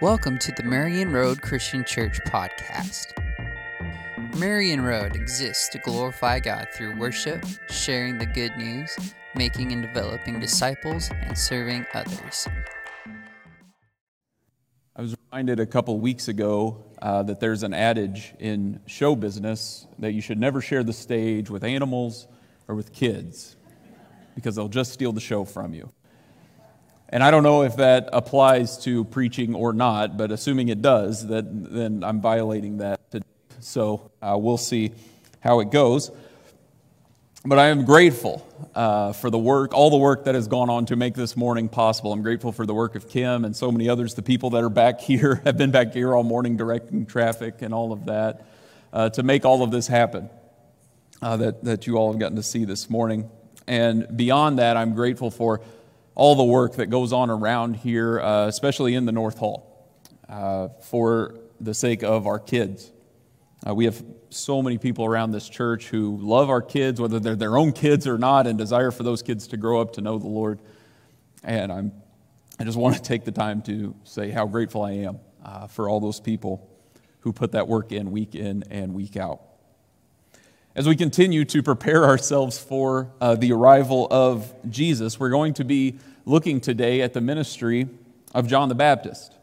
Welcome to the Marion Road Christian Church podcast. Marion Road exists to glorify God through worship, sharing the good news, making and developing disciples, and serving others. I was reminded a couple weeks ago uh, that there's an adage in show business that you should never share the stage with animals or with kids because they'll just steal the show from you. And I don't know if that applies to preaching or not, but assuming it does, that, then I'm violating that. So uh, we'll see how it goes. But I am grateful uh, for the work, all the work that has gone on to make this morning possible. I'm grateful for the work of Kim and so many others, the people that are back here, have been back here all morning directing traffic and all of that, uh, to make all of this happen uh, that, that you all have gotten to see this morning. And beyond that, I'm grateful for all the work that goes on around here, uh, especially in the North Hall, uh, for the sake of our kids. Uh, we have so many people around this church who love our kids, whether they're their own kids or not, and desire for those kids to grow up to know the Lord. And I'm, I just want to take the time to say how grateful I am uh, for all those people who put that work in week in and week out. As we continue to prepare ourselves for uh, the arrival of Jesus, we're going to be looking today at the ministry of John the Baptist.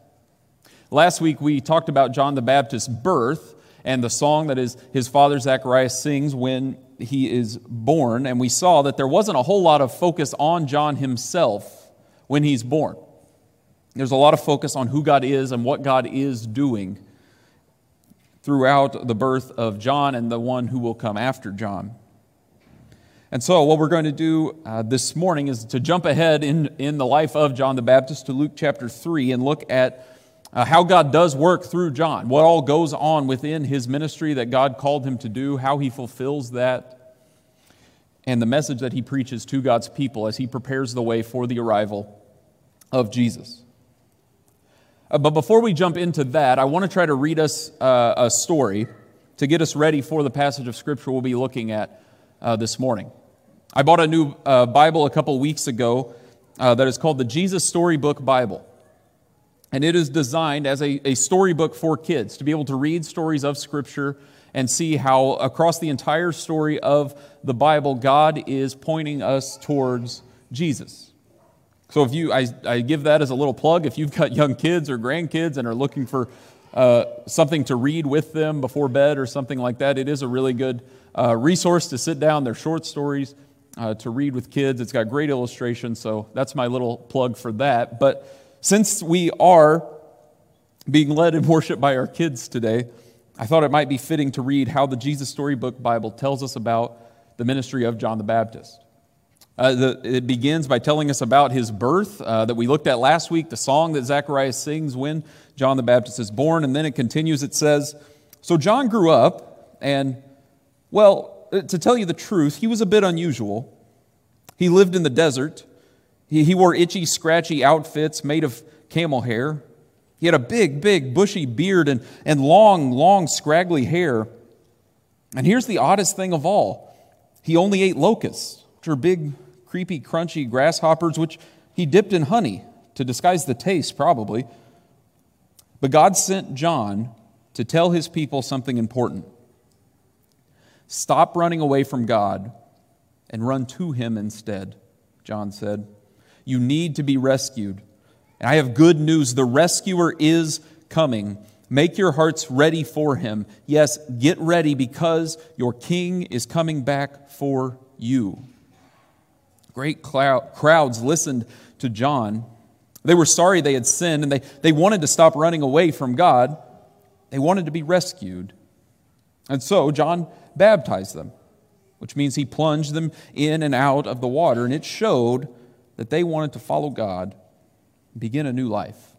Last week we talked about John the Baptist's birth and the song that his, his father Zacharias sings when he is born, and we saw that there wasn't a whole lot of focus on John himself when he's born. There's a lot of focus on who God is and what God is doing throughout the birth of John and the one who will come after John. And so, what we're going to do uh, this morning is to jump ahead in, in the life of John the Baptist to Luke chapter 3 and look at uh, how God does work through John, what all goes on within his ministry that God called him to do, how he fulfills that, and the message that he preaches to God's people as he prepares the way for the arrival of Jesus. Uh, but before we jump into that, I want to try to read us uh, a story to get us ready for the passage of Scripture we'll be looking at uh, this morning. I bought a new uh, Bible a couple weeks ago uh, that is called the Jesus Storybook Bible. And it is designed as a, a storybook for kids to be able to read stories of Scripture and see how, across the entire story of the Bible, God is pointing us towards Jesus. So if you, I, I give that as a little plug. If you've got young kids or grandkids and are looking for uh, something to read with them before bed or something like that, it is a really good uh, resource to sit down. They're short stories uh, to read with kids. It's got great illustrations, so that's my little plug for that. But since we are being led in worship by our kids today, I thought it might be fitting to read how the Jesus Storybook Bible tells us about the ministry of John the Baptist. Uh, the, it begins by telling us about his birth uh, that we looked at last week, the song that Zacharias sings when John the Baptist is born. And then it continues, it says, So John grew up, and, well, uh, to tell you the truth, he was a bit unusual. He lived in the desert, he, he wore itchy, scratchy outfits made of camel hair. He had a big, big, bushy beard and, and long, long, scraggly hair. And here's the oddest thing of all he only ate locusts, which are big, creepy, crunchy grasshoppers, which he dipped in honey to disguise the taste, probably. But God sent John to tell his people something important. Stop running away from God and run to him instead, John said. You need to be rescued. And I have good news the rescuer is coming. Make your hearts ready for him. Yes, get ready because your king is coming back for you. Great crowds listened to John. They were sorry they had sinned and they, they wanted to stop running away from God. They wanted to be rescued. And so John baptized them, which means he plunged them in and out of the water, and it showed that they wanted to follow God and begin a new life.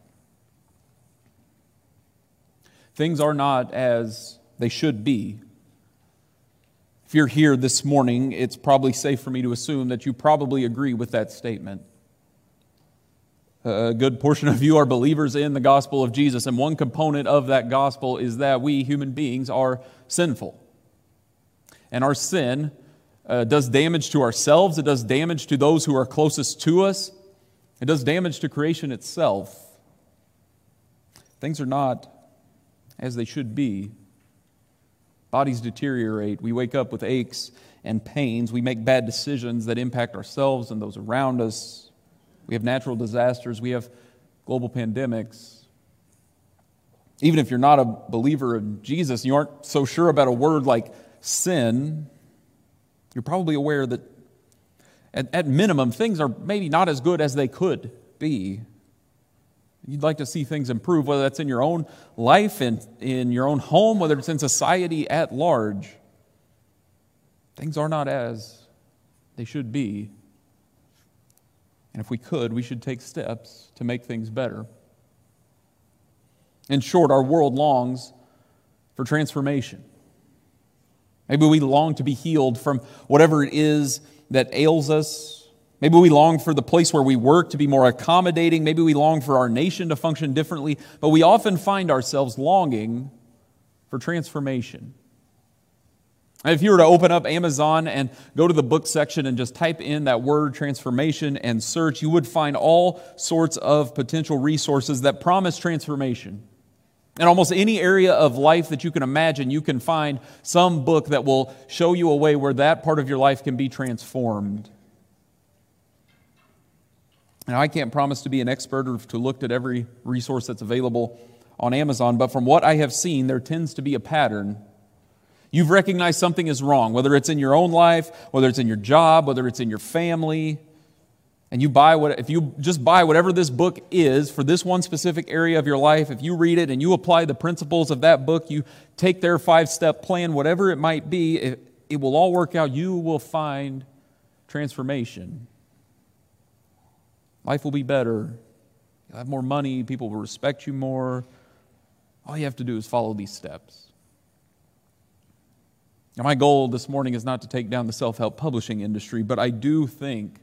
Things are not as they should be if you're here this morning, it's probably safe for me to assume that you probably agree with that statement. A good portion of you are believers in the gospel of Jesus, and one component of that gospel is that we human beings are sinful. And our sin uh, does damage to ourselves, it does damage to those who are closest to us, it does damage to creation itself. things are not as they should be. Bodies deteriorate. We wake up with aches and pains. We make bad decisions that impact ourselves and those around us. We have natural disasters. We have global pandemics. Even if you're not a believer in Jesus, you aren't so sure about a word like sin, you're probably aware that at, at minimum, things are maybe not as good as they could be. You'd like to see things improve, whether that's in your own life and in your own home, whether it's in society at large. Things are not as they should be. And if we could, we should take steps to make things better. In short, our world longs for transformation. Maybe we long to be healed from whatever it is that ails us. Maybe we long for the place where we work to be more accommodating. Maybe we long for our nation to function differently. But we often find ourselves longing for transformation. If you were to open up Amazon and go to the book section and just type in that word transformation and search, you would find all sorts of potential resources that promise transformation. In almost any area of life that you can imagine, you can find some book that will show you a way where that part of your life can be transformed. Now, I can't promise to be an expert or to look at every resource that's available on Amazon, but from what I have seen, there tends to be a pattern. You've recognized something is wrong, whether it's in your own life, whether it's in your job, whether it's in your family, and you buy what if you just buy whatever this book is for this one specific area of your life if you read it and you apply the principles of that book you take their five step plan whatever it might be it, it will all work out you will find transformation life will be better you'll have more money people will respect you more all you have to do is follow these steps now my goal this morning is not to take down the self-help publishing industry but i do think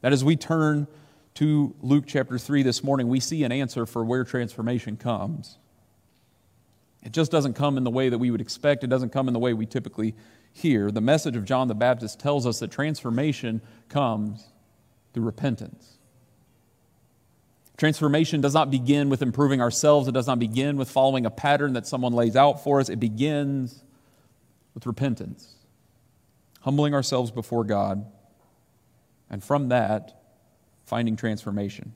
that as we turn to Luke chapter 3 this morning, we see an answer for where transformation comes. It just doesn't come in the way that we would expect, it doesn't come in the way we typically hear. The message of John the Baptist tells us that transformation comes through repentance. Transformation does not begin with improving ourselves, it does not begin with following a pattern that someone lays out for us. It begins with repentance, humbling ourselves before God and from that, finding transformation.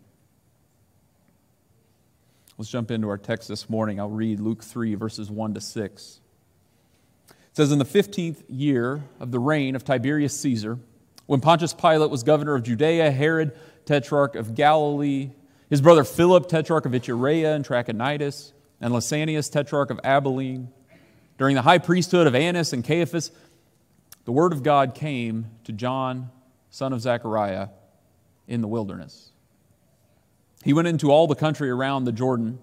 Let's jump into our text this morning. I'll read Luke 3, verses 1 to 6. It says, In the 15th year of the reign of Tiberius Caesar, when Pontius Pilate was governor of Judea, Herod, tetrarch of Galilee, his brother Philip, tetrarch of Iturea and Trachonitis, and Lysanias, tetrarch of Abilene, during the high priesthood of Annas and Caiaphas, the word of God came to John son of Zechariah, in the wilderness. He went into all the country around the Jordan,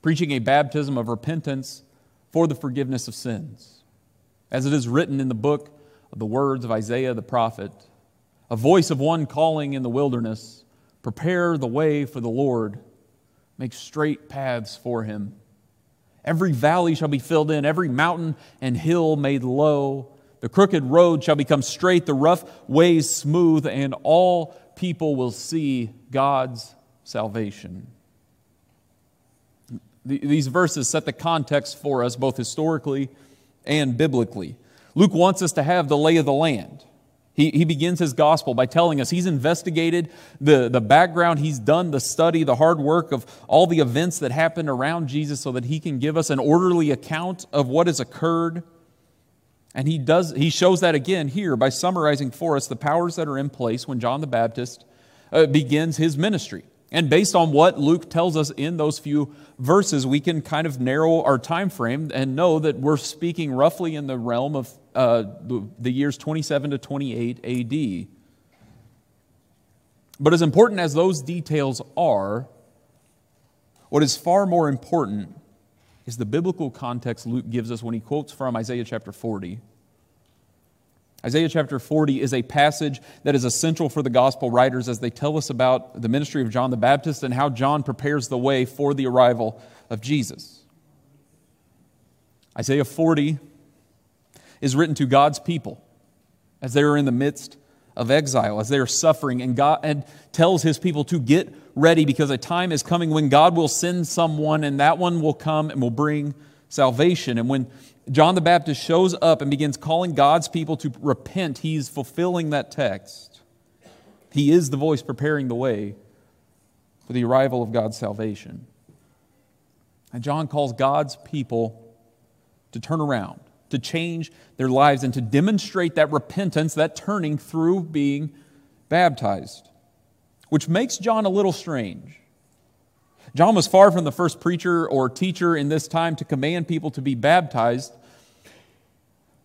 preaching a baptism of repentance for the forgiveness of sins. As it is written in the book of the words of Isaiah the prophet, a voice of one calling in the wilderness, Prepare the way for the Lord, make straight paths for him. Every valley shall be filled in, every mountain and hill made low the crooked road shall become straight, the rough ways smooth, and all people will see God's salvation. These verses set the context for us, both historically and biblically. Luke wants us to have the lay of the land. He, he begins his gospel by telling us he's investigated the, the background, he's done the study, the hard work of all the events that happened around Jesus so that he can give us an orderly account of what has occurred and he does he shows that again here by summarizing for us the powers that are in place when John the Baptist uh, begins his ministry. And based on what Luke tells us in those few verses, we can kind of narrow our time frame and know that we're speaking roughly in the realm of uh, the, the years 27 to 28 AD. But as important as those details are, what is far more important is the biblical context Luke gives us when he quotes from Isaiah chapter 40. Isaiah chapter 40 is a passage that is essential for the gospel writers as they tell us about the ministry of John the Baptist and how John prepares the way for the arrival of Jesus. Isaiah 40 is written to God's people as they are in the midst of exile, as they are suffering, and God and tells his people to get ready because a time is coming when God will send someone, and that one will come and will bring salvation. And when John the Baptist shows up and begins calling God's people to repent, he's fulfilling that text. He is the voice preparing the way for the arrival of God's salvation. And John calls God's people to turn around, to change their lives, and to demonstrate that repentance, that turning through being baptized, which makes John a little strange. John was far from the first preacher or teacher in this time to command people to be baptized.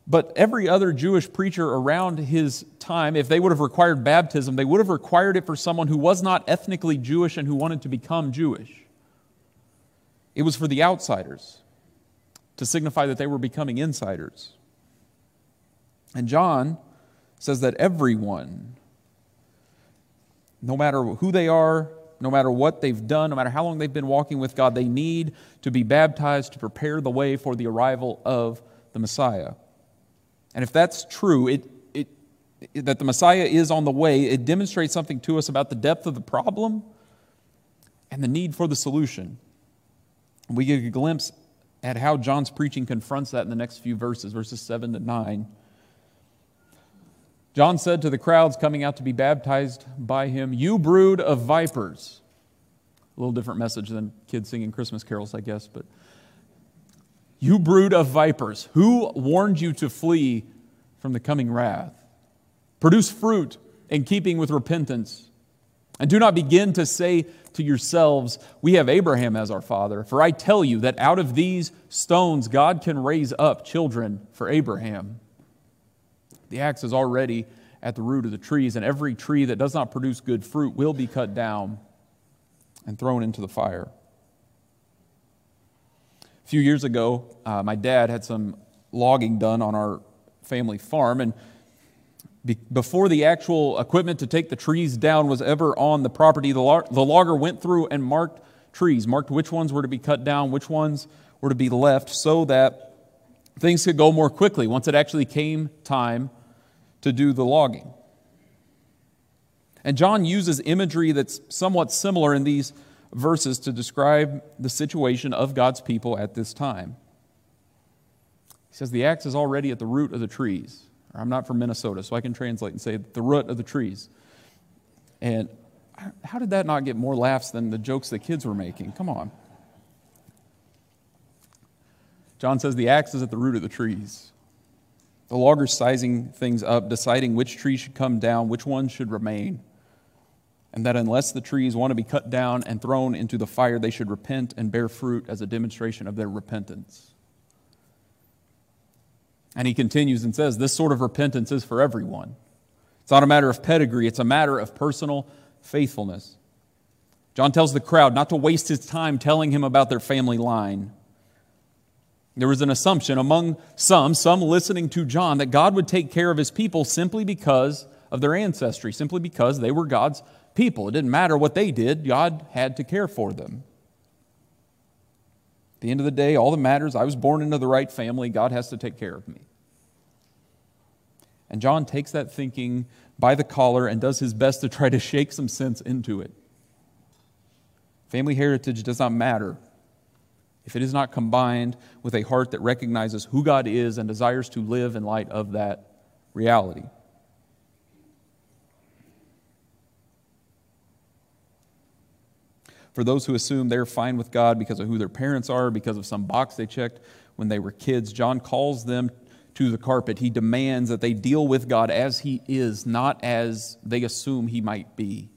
But every other Jewish preacher around his time, if they would have required baptism, they would have required it for someone who was not ethnically Jewish and who wanted to become Jewish. It was for the outsiders to signify that they were becoming insiders. And John says that everyone, no matter who they are, no matter what they've done, no matter how long they've been walking with God, they need to be baptized to prepare the way for the arrival of the Messiah. And if that's true, it, it, it, that the Messiah is on the way, it demonstrates something to us about the depth of the problem and the need for the solution. We get a glimpse at how John's preaching confronts that in the next few verses, verses 7 to 9. John said to the crowds coming out to be baptized by him, You brood of vipers. A little different message than kids singing Christmas carols, I guess, but you brood of vipers, who warned you to flee from the coming wrath? Produce fruit in keeping with repentance. And do not begin to say to yourselves, We have Abraham as our father. For I tell you that out of these stones God can raise up children for Abraham. The axe is already at the root of the trees, and every tree that does not produce good fruit will be cut down and thrown into the fire. A few years ago, uh, my dad had some logging done on our family farm, and be- before the actual equipment to take the trees down was ever on the property, the, the logger went through and marked trees, marked which ones were to be cut down, which ones were to be left, so that things could go more quickly once it actually came time to do the logging. And John uses imagery that's somewhat similar in these verses to describe the situation of God's people at this time. He says, The axe is already at the root of the trees. I'm not from Minnesota, so I can translate and say, the root of the trees. And how did that not get more laughs than the jokes the kids were making? Come on. John says, The axe is at the root of the trees. The logger's sizing things up, deciding which tree should come down, which one should remain and that unless the trees want to be cut down and thrown into the fire, they should repent and bear fruit as a demonstration of their repentance. And he continues and says, This sort of repentance is for everyone. It's not a matter of pedigree, it's a matter of personal faithfulness. John tells the crowd not to waste his time telling him about their family line. There was an assumption among some, some listening to John, that God would take care of his people simply because of their ancestry, simply because they were God's people. It didn't matter what they did, God had to care for them. At the end of the day, all that matters, I was born into the right family, God has to take care of me. And John takes that thinking by the collar and does his best to try to shake some sense into it. Family heritage does not matter if it is not combined with a heart that recognizes who God is and desires to live in light of that reality. for those who assume they're fine with God because of who their parents are, because of some box they checked when they were kids. John calls them to the carpet. He demands that they deal with God as He is, not as they assume He might be.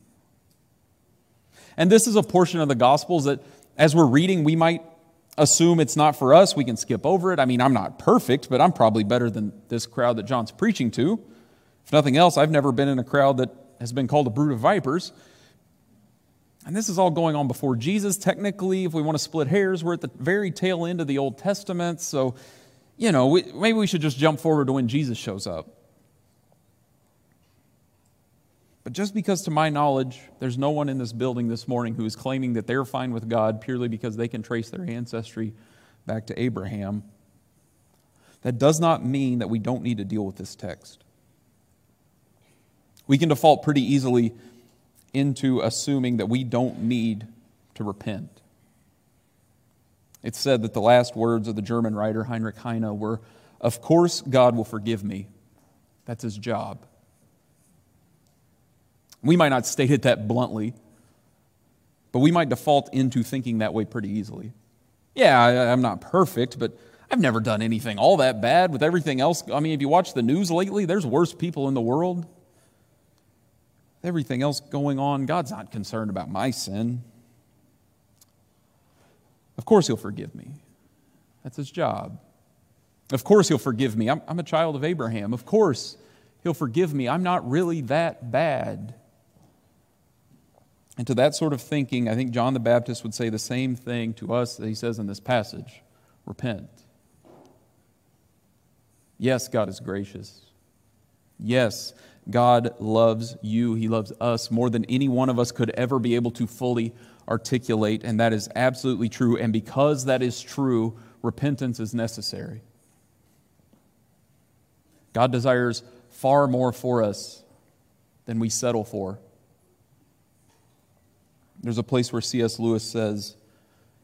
And this is a portion of the Gospels that, as we're reading, we might assume it's not for us. We can skip over it. I mean, I'm not perfect, but I'm probably better than this crowd that John's preaching to. If nothing else, I've never been in a crowd that has been called a brood of vipers. And this is all going on before Jesus. Technically, if we want to split hairs, we're at the very tail end of the Old Testament. So, you know, we, maybe we should just jump forward to when Jesus shows up. But just because, to my knowledge, there's no one in this building this morning who is claiming that they're fine with God purely because they can trace their ancestry back to Abraham, that does not mean that we don't need to deal with this text. We can default pretty easily into assuming that we don't need to repent. It's said that the last words of the German writer Heinrich Heine were, Of course, God will forgive me. That's his job. We might not state it that bluntly, but we might default into thinking that way pretty easily. Yeah, I, am not perfect, but I've never done anything all that bad with everything else. I mean, if you watch the news lately, there's worse people in the world. Everything else going on, God's not concerned about my sin. Of course, He'll forgive me. That's His job. Of course, He'll forgive me. I'm, I'm a child of Abraham. Of course, He'll forgive me. I'm not really that bad. And to that sort of thinking, I think John the Baptist would say the same thing to us that he says in this passage repent. Yes, God is gracious. Yes, God loves you. He loves us more than any one of us could ever be able to fully articulate, and that is absolutely true. And because that is true, repentance is necessary. God desires far more for us than we settle for. There's a place where C.S. Lewis says,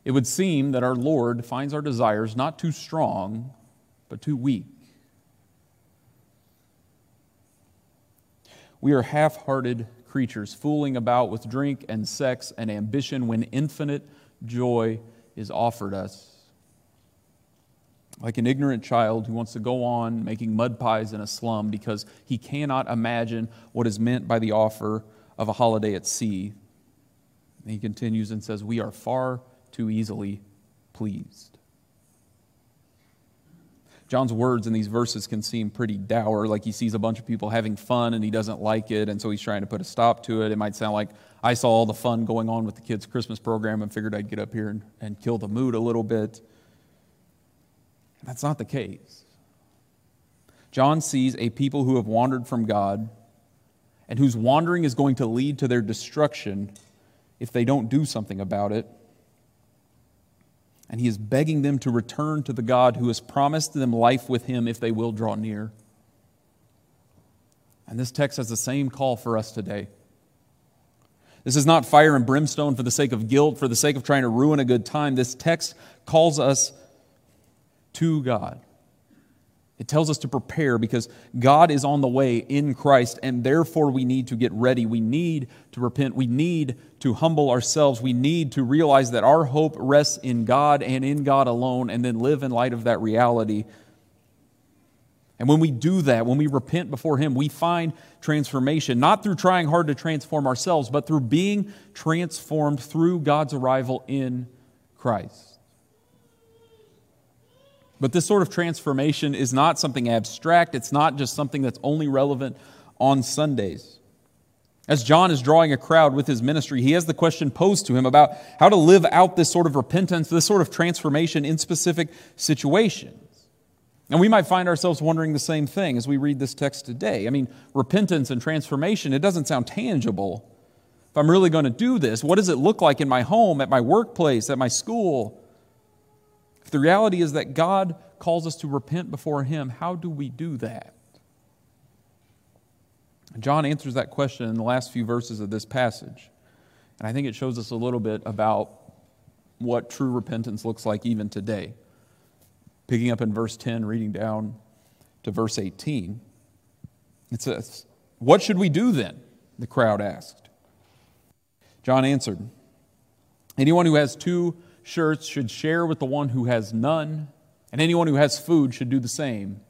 It would seem that our Lord finds our desires not too strong, but too weak. We are half hearted creatures, fooling about with drink and sex and ambition when infinite joy is offered us. Like an ignorant child who wants to go on making mud pies in a slum because he cannot imagine what is meant by the offer of a holiday at sea and he continues and says, We are far too easily pleased. John's words in these verses can seem pretty dour, like he sees a bunch of people having fun and he doesn't like it, and so he's trying to put a stop to it. It might sound like I saw all the fun going on with the kids' Christmas program and figured I'd get up here and, and kill the mood a little bit. That's not the case. John sees a people who have wandered from God and whose wandering is going to lead to their destruction if they don't do something about it. And he is begging them to return to the God who has promised them life with him if they will draw near. And this text has the same call for us today. This is not fire and brimstone for the sake of guilt, for the sake of trying to ruin a good time. This text calls us to God. It tells us to prepare because God is on the way in Christ, and therefore we need to get ready. We need to repent. We need to humble ourselves. We need to realize that our hope rests in God and in God alone, and then live in light of that reality. And when we do that, when we repent before Him, we find transformation, not through trying hard to transform ourselves, but through being transformed through God's arrival in Christ. But this sort of transformation is not something abstract, it's not just something that's only relevant on Sundays. As John is drawing a crowd with his ministry, he has the question posed to him about how to live out this sort of repentance, this sort of transformation in specific situations. And we might find ourselves wondering the same thing as we read this text today. I mean, repentance and transformation, it doesn't sound tangible. If I'm really going to do this, what does it look like in my home, at my workplace, at my school? The reality is that God calls us to repent before Him. How do we do that? John answers that question in the last few verses of this passage. And I think it shows us a little bit about what true repentance looks like even today. Picking up in verse 10, reading down to verse 18, it says, What should we do then? The crowd asked. John answered, Anyone who has two shirts should share with the one who has none, and anyone who has food should do the same.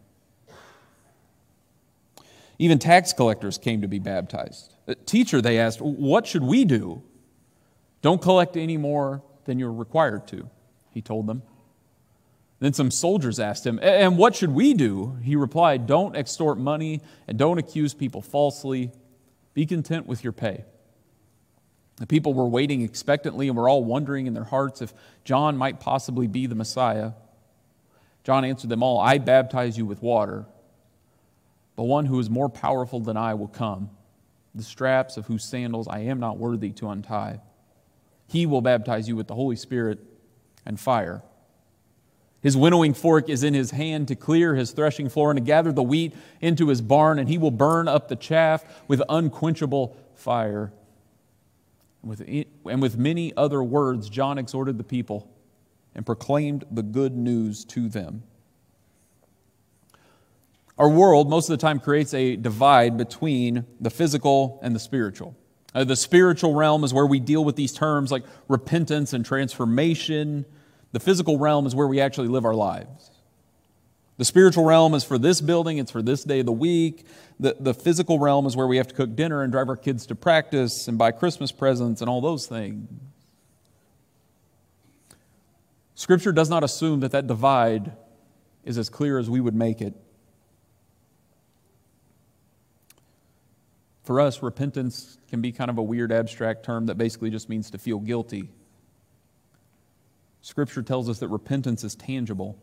Even tax collectors came to be baptized. Uh, teacher, they asked, what should we do? Don't collect any more than you're required to, he told them. Then some soldiers asked him, And what should we do? He replied, Don't extort money and don't accuse people falsely. Be content with your pay. The people were waiting expectantly and were all wondering in their hearts if John might possibly be the Messiah. John answered them all I baptize you with water, but one who is more powerful than I will come, the straps of whose sandals I am not worthy to untie. He will baptize you with the Holy Spirit and fire. His winnowing fork is in his hand to clear his threshing floor and to gather the wheat into his barn, and he will burn up the chaff with unquenchable fire. And with, and with many other words, John exhorted the people and proclaimed the good news to them. Our world, most of the time, creates a divide between the physical and the spiritual. Uh, the spiritual realm is where we deal with these terms like repentance and transformation. The physical realm is where we actually live our lives. The spiritual realm is for this building, it's for this day of the week. The, the physical realm is where we have to cook dinner and drive our kids to practice and buy Christmas presents and all those things. Scripture does not assume that that divide is as clear as we would make it. For us, repentance can be kind of a weird abstract term that basically just means to feel guilty. Scripture tells us that repentance is tangible,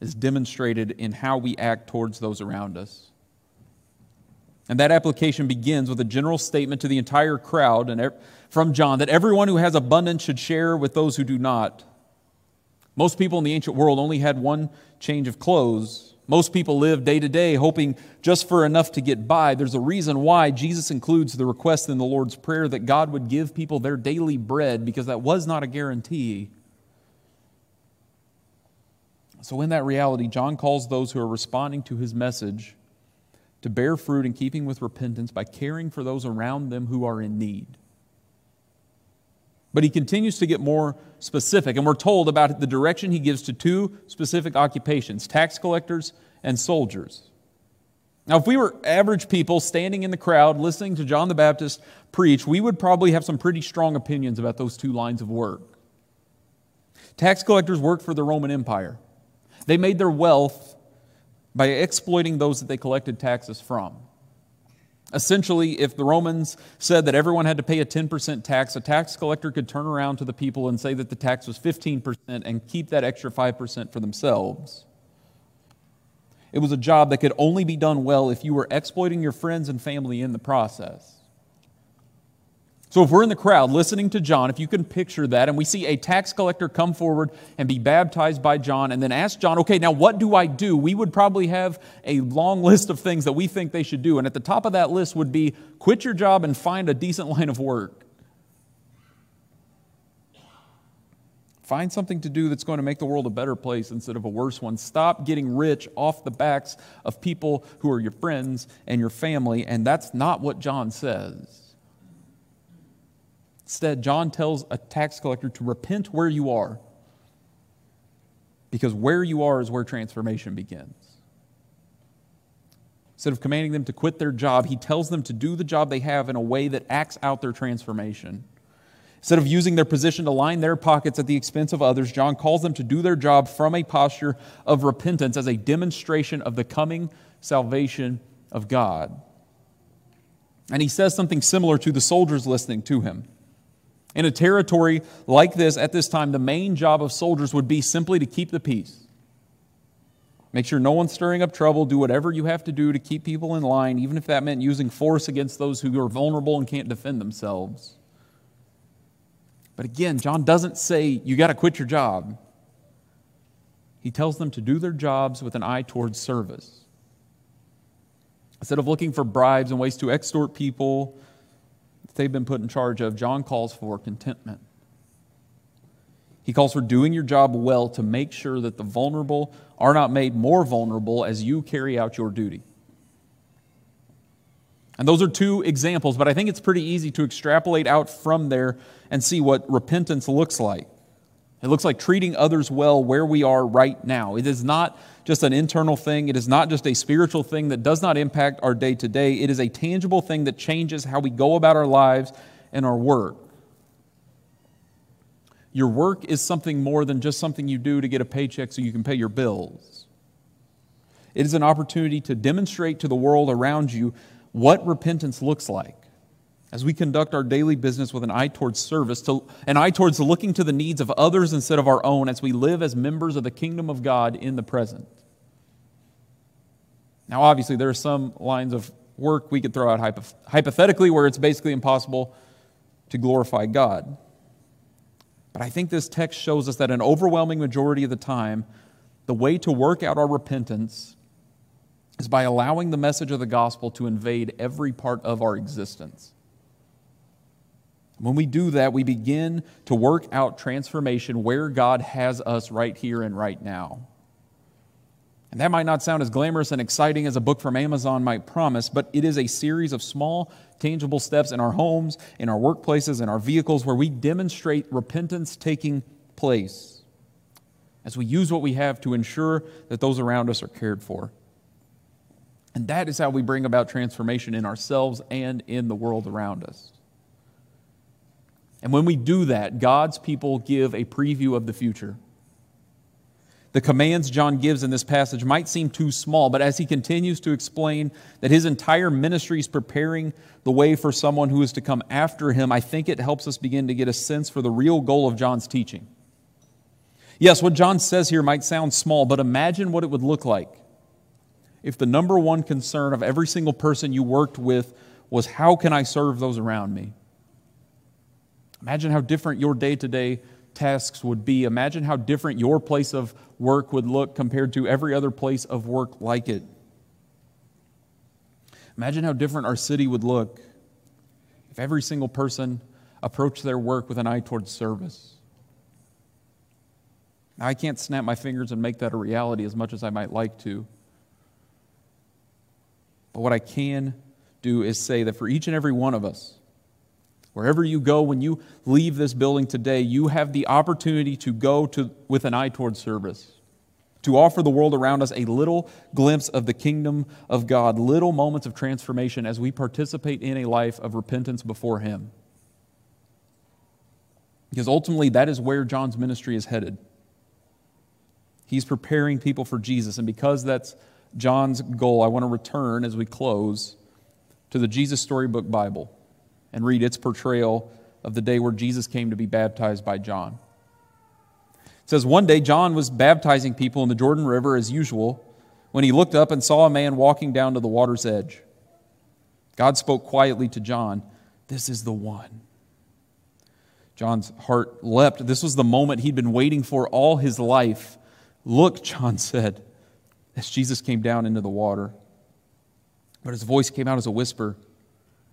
is demonstrated in how we act towards those around us. And that application begins with a general statement to the entire crowd and from John that everyone who has abundance should share with those who do not. Most people in the ancient world only had one change of clothes. Most people live day to day hoping just for enough to get by. There's a reason why Jesus includes the request in the Lord's Prayer that God would give people their daily bread because that was not a guarantee. So, in that reality, John calls those who are responding to his message to bear fruit in keeping with repentance by caring for those around them who are in need. But he continues to get more specific, and we're told about the direction he gives to two specific occupations tax collectors and soldiers. Now, if we were average people standing in the crowd listening to John the Baptist preach, we would probably have some pretty strong opinions about those two lines of work. Tax collectors worked for the Roman Empire, they made their wealth by exploiting those that they collected taxes from. Essentially, if the Romans said that everyone had to pay a 10% tax, a tax collector could turn around to the people and say that the tax was 15% and keep that extra 5% for themselves. It was a job that could only be done well if you were exploiting your friends and family in the process. So, if we're in the crowd listening to John, if you can picture that, and we see a tax collector come forward and be baptized by John, and then ask John, okay, now what do I do? We would probably have a long list of things that we think they should do. And at the top of that list would be quit your job and find a decent line of work. Find something to do that's going to make the world a better place instead of a worse one. Stop getting rich off the backs of people who are your friends and your family. And that's not what John says. Instead, John tells a tax collector to repent where you are, because where you are is where transformation begins. Instead of commanding them to quit their job, he tells them to do the job they have in a way that acts out their transformation. Instead of using their position to line their pockets at the expense of others, John calls them to do their job from a posture of repentance as a demonstration of the coming salvation of God. And he says something similar to the soldiers listening to him. In a territory like this, at this time, the main job of soldiers would be simply to keep the peace. Make sure no one's stirring up trouble. Do whatever you have to do to keep people in line, even if that meant using force against those who are vulnerable and can't defend themselves. But again, John doesn't say you got to quit your job. He tells them to do their jobs with an eye towards service. Instead of looking for bribes and ways to extort people they've been put in charge of, John calls for contentment. He calls for doing your job well to make sure that the vulnerable are not made more vulnerable as you carry out your duty. And those are two examples, but I think it's pretty easy to extrapolate out from there and see what repentance looks like. It looks like treating others well where we are right now. It is not just an internal thing, it is not just a spiritual thing that does not impact our day to day. It is a tangible thing that changes how we go about our lives and our work. Your work is something more than just something you do to get a paycheck so you can pay your bills. It is an opportunity to demonstrate to the world around you what repentance looks like as we conduct our daily business with an eye towards service, to, an eye towards looking to the needs of others instead of our own, as we live as members of the kingdom of God in the present. Now, obviously, there are some lines of work we could throw out hypothetically where it's basically impossible to glorify God. But I think this text shows us that an overwhelming majority of the time, the way to work out our repentance is by allowing the message of the gospel to invade every part of our existence. When we do that, we begin to work out transformation where God has us right here and right now. And that might not sound as glamorous and exciting as a book from Amazon might promise, but it is a series of small, tangible steps in our homes, in our workplaces, in our vehicles where we demonstrate repentance taking place as we use what we have to ensure that those around us are cared for. And that is how we bring about transformation in ourselves and in the world around us. And when we do that, God's people give a preview of the future. The commands John gives in this passage might seem too small, but as he continues to explain that his entire ministry is preparing the way for someone who is to come after him, I think it helps us begin to get a sense for the real goal of John's teaching. Yes, what John says here might sound small, but imagine what it would look like if the number one concern of every single person you worked with was how can I serve those around me? Imagine how different your day to day tasks would be. Imagine how different your place of work would look compared to every other place of work like it. Imagine how different our city would look if every single person approached their work with an eye towards service. Now, I can't snap my fingers and make that a reality as much as I might like to. But what I can do is say that for each and every one of us, Wherever you go, when you leave this building today, you have the opportunity to go to, with an eye towards service, to offer the world around us a little glimpse of the kingdom of God, little moments of transformation as we participate in a life of repentance before Him. Because ultimately, that is where John's ministry is headed. He's preparing people for Jesus. And because that's John's goal, I want to return as we close to the Jesus Storybook Bible and read its portrayal of the day where Jesus came to be baptized by John. It says, One day John was baptizing people in the Jordan River as usual when he looked up and saw a man walking down to the water's edge. God spoke quietly to John, This is the one. John's heart leapt. This was the moment he'd been waiting for all his life. Look, John said, as Jesus came down into the water. But his voice came out as a whisper.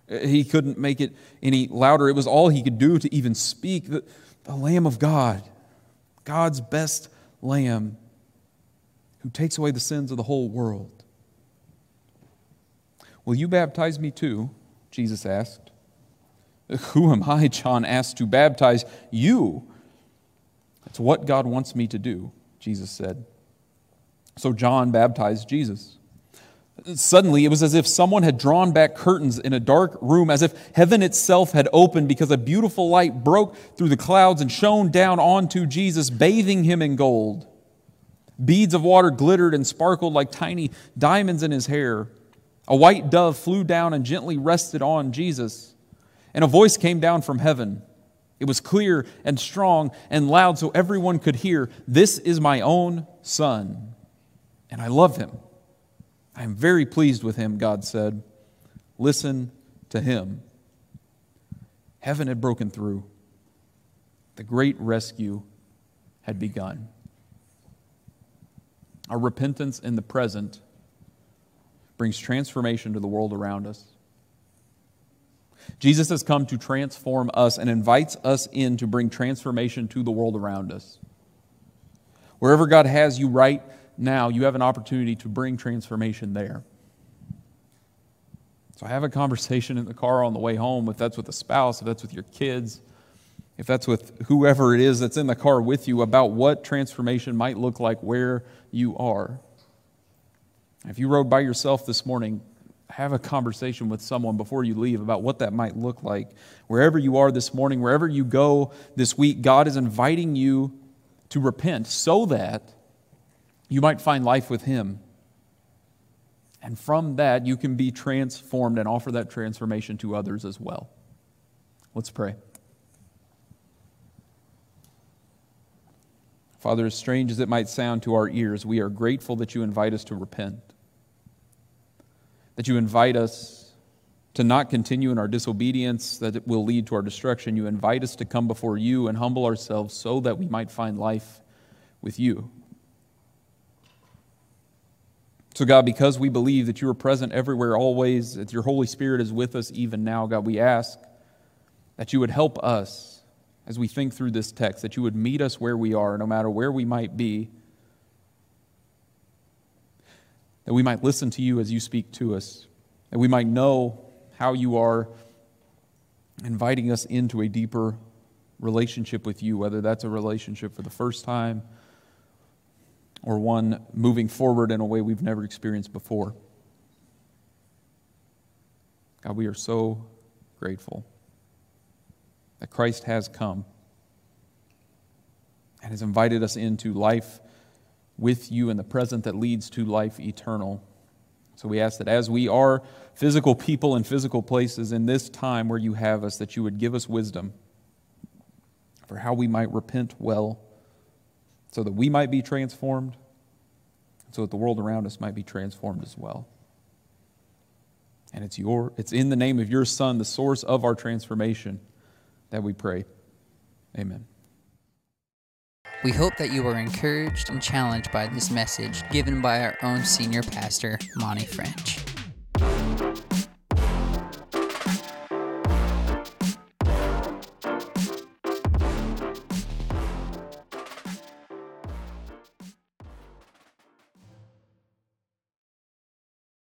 He couldn't make it any louder. It was all he could do to even speak. The, the Lamb of God, God's best Lamb, who takes away the sins of the whole world. Will you baptize me too? Jesus asked. Who am I, John asked, to baptize you? That's what God wants me to do, Jesus said. So John baptized Jesus. Suddenly, it was as if someone had drawn back curtains in a dark room, as if heaven itself had opened because a beautiful light broke through the clouds and shone down onto Jesus, bathing him in gold. Beads of water glittered and sparkled like tiny diamonds in his hair. A white dove flew down and gently rested on Jesus. And a voice came down from heaven. It was clear and strong and loud so everyone could hear This is my own son, and I love him. I am very pleased with him, God said. Listen to him. Heaven had broken through, the great rescue had begun. Our repentance in the present brings transformation to the world around us. Jesus has come to transform us and invites us in to bring transformation to the world around us. Wherever God has you right now you have an opportunity to bring transformation there. So have a conversation in the car on the way home, if that's with a spouse, if that's with your kids, if that's with whoever it is that's in the car with you, about what transformation might look like where you are. If you rode by yourself this morning, have a conversation with someone before you leave about what that might look like. Wherever you are this morning, wherever you go this week, God is inviting you to repent so that you might find life with Him. And from that, you can be transformed and offer that transformation to others as well. Let's pray. Father, as strange as it might sound to our ears, we are grateful that you invite us to repent, that you invite us to not continue in our disobedience that it will lead to our destruction. You invite us to come before you and humble ourselves so that we might find life with you. So, God, because we believe that you are present everywhere, always, that your Holy Spirit is with us even now, God, we ask that you would help us as we think through this text, that you would meet us where we are, no matter where we might be, that we might listen to you as you speak to us, that we might know how you are inviting us into a deeper relationship with you, whether that's a relationship for the first time or one moving forward in a way we've never experienced before. God, we are so grateful that Christ has come and has invited us into life with you in the present that leads to life eternal. So we ask that as we are physical people in physical places in this time where you have us, that you would give us wisdom for how we might repent well, so that we might be transformed, so that the world around us might be transformed as well. And it's your it's in the name of your son, the source of our transformation, that we pray. Amen. We hope that you were encouraged and challenged by this message given by our own senior pastor, Monty French.